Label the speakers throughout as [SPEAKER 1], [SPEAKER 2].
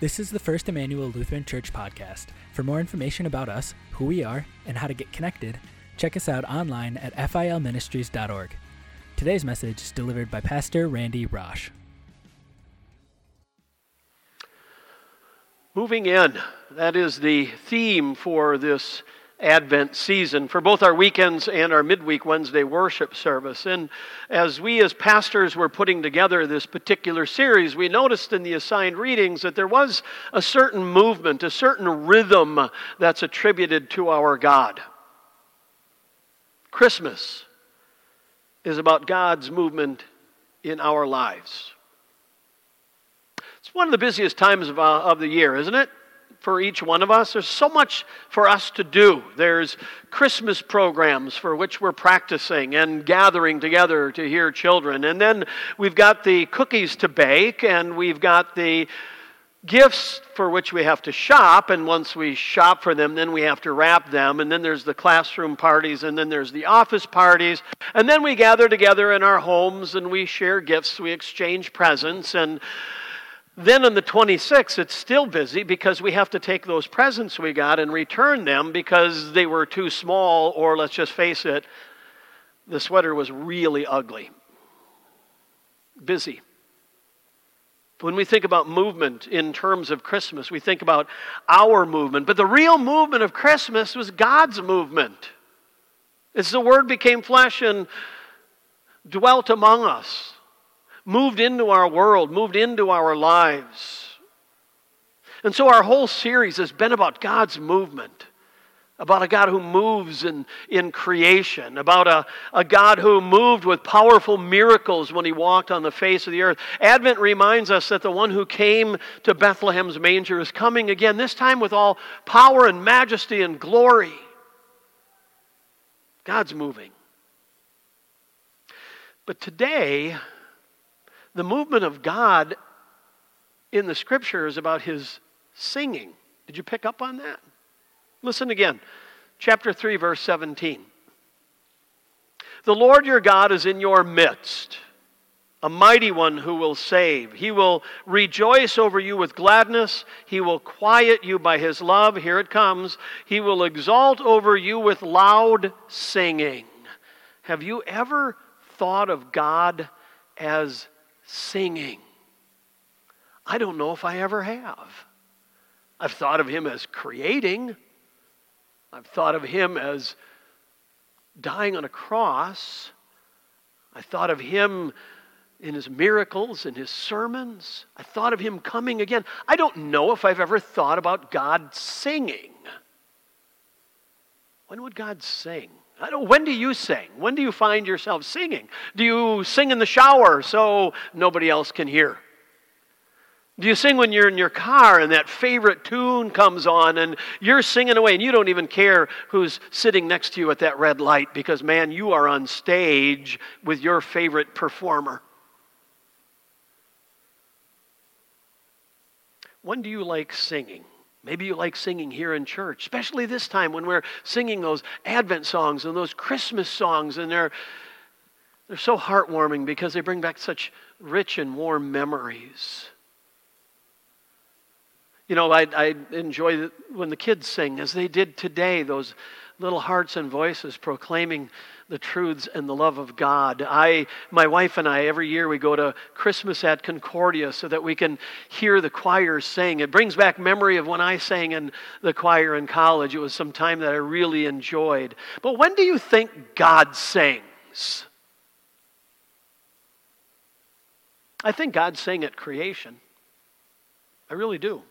[SPEAKER 1] This is the First Emmanuel Lutheran Church podcast. For more information about us, who we are, and how to get connected, check us out online at filministries.org. Today's message is delivered by Pastor Randy Rosh.
[SPEAKER 2] Moving in, that is the theme for this Advent season for both our weekends and our midweek Wednesday worship service. And as we as pastors were putting together this particular series, we noticed in the assigned readings that there was a certain movement, a certain rhythm that's attributed to our God. Christmas is about God's movement in our lives. It's one of the busiest times of, uh, of the year, isn't it? For each one of us. There's so much for us to do. There's Christmas programs for which we're practicing and gathering together to hear children. And then we've got the cookies to bake, and we've got the gifts for which we have to shop and once we shop for them then we have to wrap them and then there's the classroom parties and then there's the office parties and then we gather together in our homes and we share gifts we exchange presents and then on the 26th, it's still busy because we have to take those presents we got and return them because they were too small, or let's just face it, the sweater was really ugly. Busy. When we think about movement in terms of Christmas, we think about our movement. But the real movement of Christmas was God's movement. It's the Word became flesh and dwelt among us moved into our world, moved into our lives. And so our whole series has been about God's movement, about a God who moves in, in creation, about a, a God who moved with powerful miracles when he walked on the face of the earth. Advent reminds us that the one who came to Bethlehem's manger is coming again, this time with all power and majesty and glory. God's moving. But today, the movement of God in the scripture is about his singing. Did you pick up on that? Listen again. Chapter 3, verse 17. The Lord your God is in your midst, a mighty one who will save. He will rejoice over you with gladness. He will quiet you by his love. Here it comes. He will exalt over you with loud singing. Have you ever thought of God as singing. I don't know if I ever have. I've thought of him as creating, I've thought of him as dying on a cross. I thought of him in his miracles and his sermons. I thought of him coming again. I don't know if I've ever thought about God singing. When would God sing? When do you sing? When do you find yourself singing? Do you sing in the shower so nobody else can hear? Do you sing when you're in your car and that favorite tune comes on and you're singing away and you don't even care who's sitting next to you at that red light because, man, you are on stage with your favorite performer? When do you like singing? Maybe you like singing here in church, especially this time when we're singing those Advent songs and those Christmas songs, and they're, they're so heartwarming because they bring back such rich and warm memories. You know, I, I enjoy when the kids sing, as they did today, those little hearts and voices proclaiming the truths and the love of God. I, my wife and I, every year we go to Christmas at Concordia so that we can hear the choirs sing. It brings back memory of when I sang in the choir in college. It was some time that I really enjoyed. But when do you think God sings? I think God sang at creation. I really do.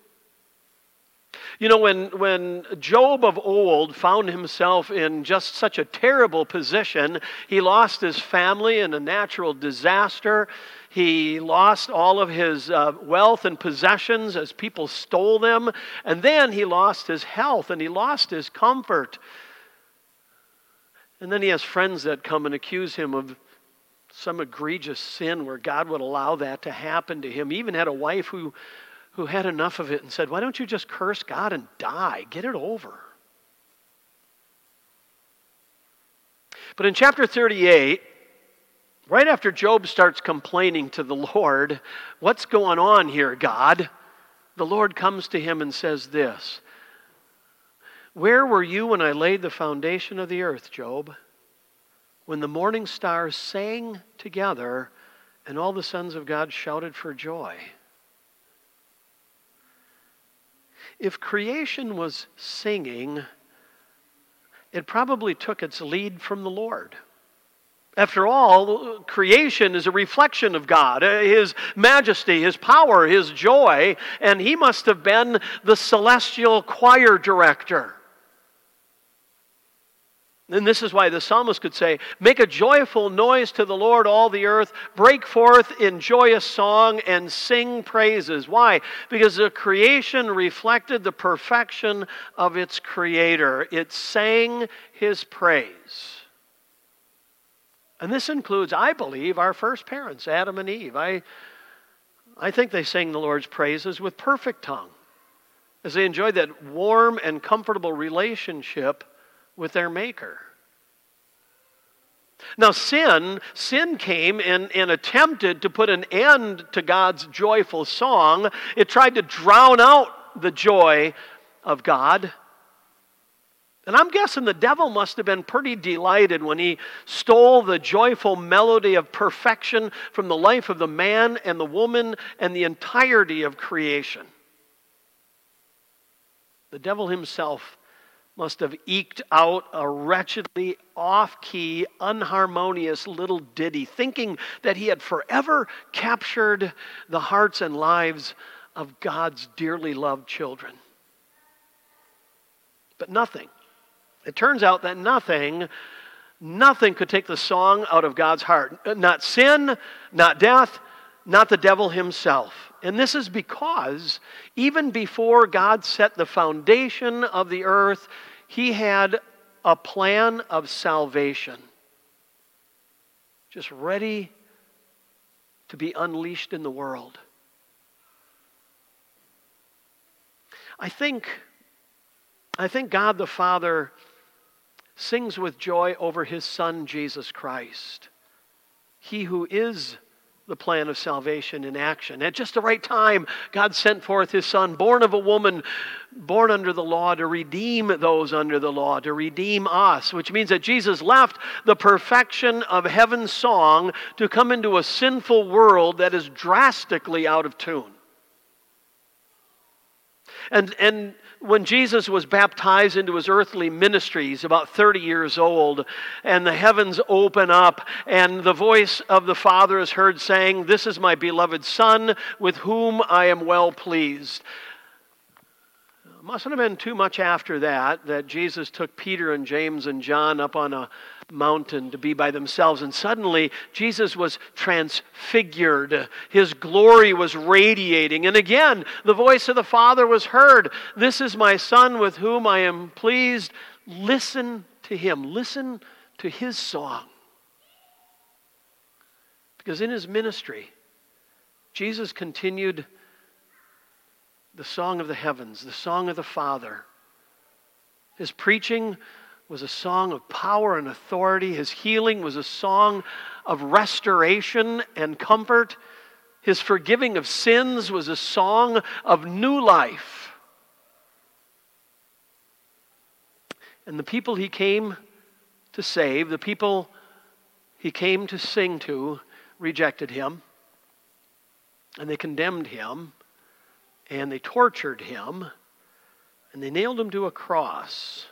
[SPEAKER 2] You know, when, when Job of old found himself in just such a terrible position, he lost his family in a natural disaster. He lost all of his uh, wealth and possessions as people stole them. And then he lost his health and he lost his comfort. And then he has friends that come and accuse him of some egregious sin where God would allow that to happen to him. He even had a wife who who had enough of it and said, Why don't you just curse God and die? Get it over. But in chapter 38, right after Job starts complaining to the Lord, What's going on here, God? the Lord comes to him and says this Where were you when I laid the foundation of the earth, Job? When the morning stars sang together and all the sons of God shouted for joy? If creation was singing, it probably took its lead from the Lord. After all, creation is a reflection of God, His majesty, His power, His joy, and He must have been the celestial choir director. And this is why the psalmist could say, Make a joyful noise to the Lord, all the earth, break forth in joyous song, and sing praises. Why? Because the creation reflected the perfection of its creator, it sang his praise. And this includes, I believe, our first parents, Adam and Eve. I, I think they sang the Lord's praises with perfect tongue as they enjoyed that warm and comfortable relationship with their Maker. Now, sin, sin came and, and attempted to put an end to God's joyful song. It tried to drown out the joy of God. And I'm guessing the devil must have been pretty delighted when he stole the joyful melody of perfection from the life of the man and the woman and the entirety of creation. The devil himself must have eked out a wretchedly off key, unharmonious little ditty, thinking that he had forever captured the hearts and lives of God's dearly loved children. But nothing. It turns out that nothing, nothing could take the song out of God's heart. Not sin, not death, not the devil himself. And this is because even before God set the foundation of the earth, he had a plan of salvation just ready to be unleashed in the world. I think, I think God the Father sings with joy over his Son, Jesus Christ. He who is the plan of salvation in action. At just the right time, God sent forth his son, born of a woman, born under the law, to redeem those under the law, to redeem us, which means that Jesus left the perfection of heaven's song to come into a sinful world that is drastically out of tune. And, and when Jesus was baptized into his earthly ministry, he's about 30 years old, and the heavens open up, and the voice of the Father is heard saying, This is my beloved Son, with whom I am well pleased. It mustn't have been too much after that that Jesus took Peter and James and John up on a mountain to be by themselves. And suddenly, Jesus was transfigured. His glory was radiating. And again, the voice of the Father was heard This is my Son with whom I am pleased. Listen to him, listen to his song. Because in his ministry, Jesus continued the song of the heavens, the song of the Father. His preaching was a song of power and authority. His healing was a song of restoration and comfort. His forgiving of sins was a song of new life. And the people he came to save, the people he came to sing to, rejected him. And they condemned him. And they tortured him. And they nailed him to a cross.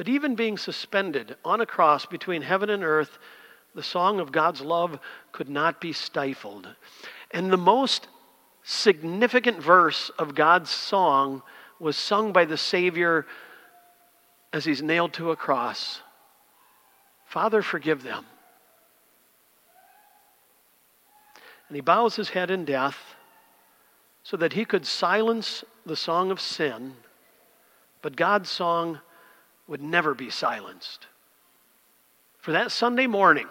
[SPEAKER 2] But even being suspended on a cross between heaven and earth, the song of God's love could not be stifled. And the most significant verse of God's song was sung by the Savior as he's nailed to a cross Father, forgive them. And he bows his head in death so that he could silence the song of sin, but God's song would never be silenced. For that Sunday morning,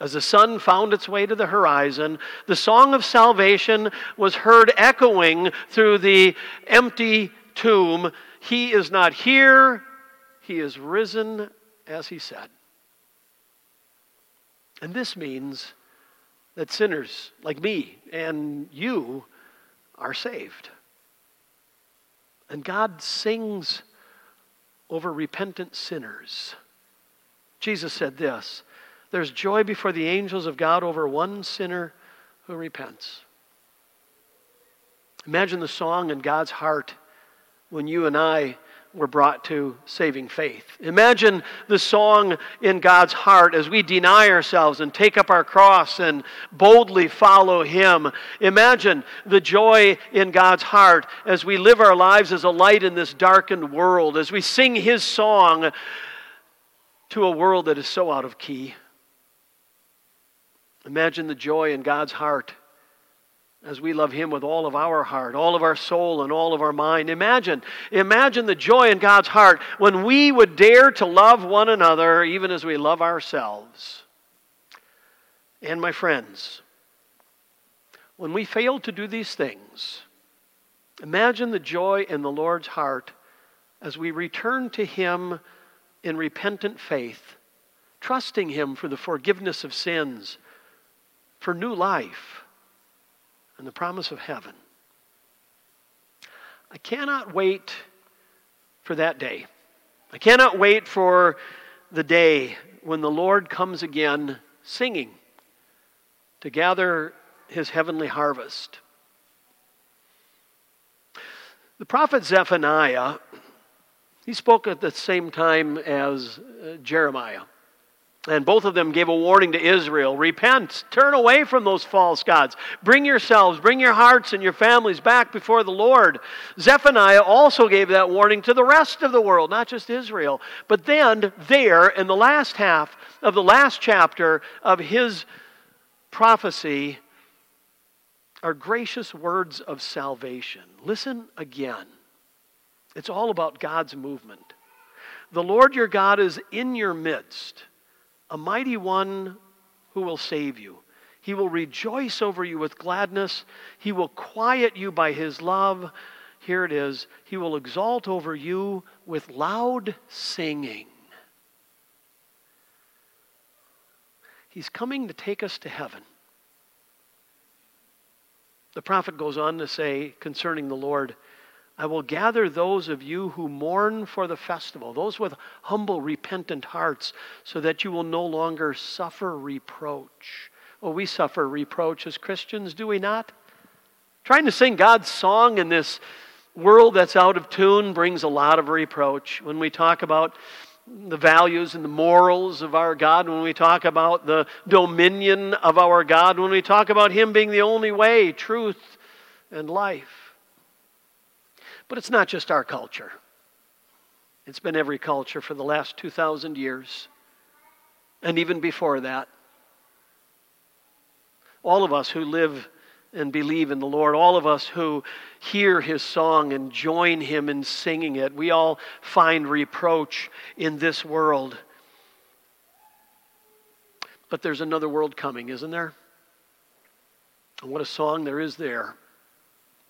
[SPEAKER 2] as the sun found its way to the horizon, the song of salvation was heard echoing through the empty tomb He is not here, He is risen as He said. And this means that sinners like me and you are saved. And God sings over repentant sinners. Jesus said this There's joy before the angels of God over one sinner who repents. Imagine the song in God's heart when you and I were brought to saving faith. Imagine the song in God's heart as we deny ourselves and take up our cross and boldly follow Him. Imagine the joy in God's heart as we live our lives as a light in this darkened world, as we sing His song to a world that is so out of key. Imagine the joy in God's heart as we love him with all of our heart, all of our soul, and all of our mind. Imagine, imagine the joy in God's heart when we would dare to love one another even as we love ourselves. And my friends, when we fail to do these things, imagine the joy in the Lord's heart as we return to him in repentant faith, trusting him for the forgiveness of sins, for new life and the promise of heaven. I cannot wait for that day. I cannot wait for the day when the Lord comes again singing to gather his heavenly harvest. The prophet Zephaniah, he spoke at the same time as uh, Jeremiah. And both of them gave a warning to Israel repent, turn away from those false gods, bring yourselves, bring your hearts and your families back before the Lord. Zephaniah also gave that warning to the rest of the world, not just Israel. But then, there, in the last half of the last chapter of his prophecy, are gracious words of salvation. Listen again. It's all about God's movement. The Lord your God is in your midst a mighty one who will save you. He will rejoice over you with gladness. He will quiet you by his love. Here it is. He will exalt over you with loud singing. He's coming to take us to heaven. The prophet goes on to say concerning the Lord, I will gather those of you who mourn for the festival, those with humble, repentant hearts, so that you will no longer suffer reproach. Well, we suffer reproach as Christians, do we not? Trying to sing God's song in this world that's out of tune brings a lot of reproach. When we talk about the values and the morals of our God, when we talk about the dominion of our God, when we talk about Him being the only way, truth, and life. But it's not just our culture, it's been every culture for the last 2,000 years, and even before that. All of us who live and believe in the Lord, all of us who hear his song and join him in singing it, we all find reproach in this world. But there's another world coming, isn't there? And what a song there is there.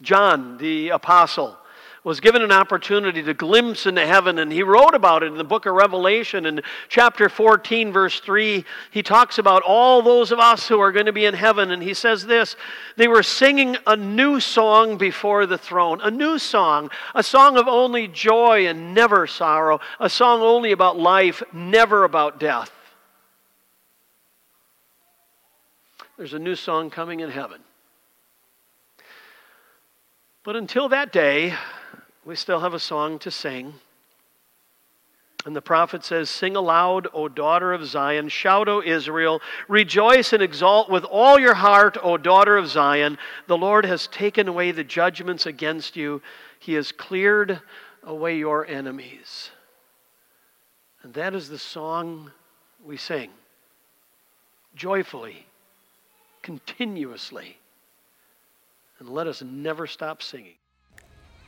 [SPEAKER 2] John, the apostle, was given an opportunity to glimpse into heaven, and he wrote about it in the book of Revelation. In chapter 14, verse 3, he talks about all those of us who are going to be in heaven, and he says this They were singing a new song before the throne, a new song, a song of only joy and never sorrow, a song only about life, never about death. There's a new song coming in heaven. But until that day, we still have a song to sing. And the prophet says, Sing aloud, O daughter of Zion. Shout, O Israel. Rejoice and exult with all your heart, O daughter of Zion. The Lord has taken away the judgments against you, He has cleared away your enemies. And that is the song we sing joyfully, continuously. And let us never stop singing.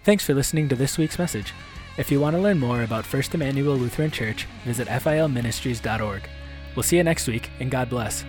[SPEAKER 1] Thanks for listening to this week's message. If you want to learn more about First Emmanuel Lutheran Church, visit filministries.org. We'll see you next week, and God bless.